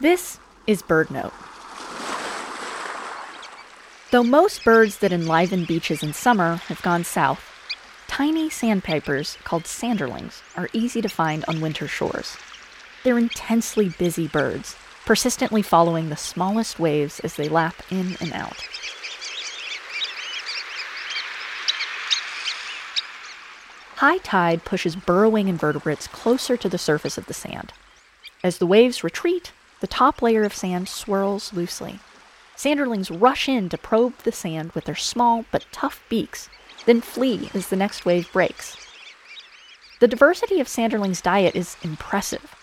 This is BirdNote. Though most birds that enliven beaches in summer have gone south, tiny sandpipers called sanderlings are easy to find on winter shores. They're intensely busy birds, persistently following the smallest waves as they lap in and out. High tide pushes burrowing invertebrates closer to the surface of the sand. As the waves retreat, the top layer of sand swirls loosely. Sanderlings rush in to probe the sand with their small but tough beaks, then flee as the next wave breaks. The diversity of Sanderlings' diet is impressive.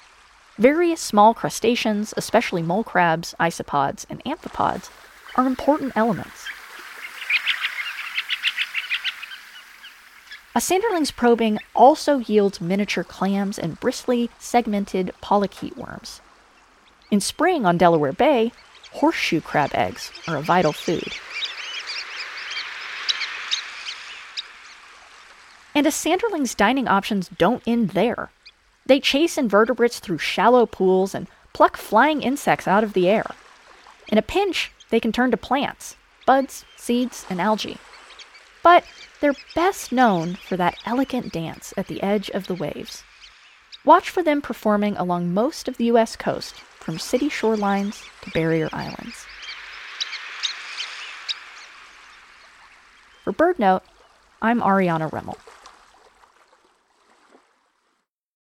Various small crustaceans, especially mole crabs, isopods, and amphipods, are important elements. A sanderling's probing also yields miniature clams and bristly, segmented polychaete worms. In spring on Delaware Bay, horseshoe crab eggs are a vital food. And a sanderling's dining options don't end there. They chase invertebrates through shallow pools and pluck flying insects out of the air. In a pinch, they can turn to plants, buds, seeds, and algae. But they're best known for that elegant dance at the edge of the waves. Watch for them performing along most of the U.S. coast, from city shorelines to barrier islands. For BirdNote, I'm Ariana Remmel.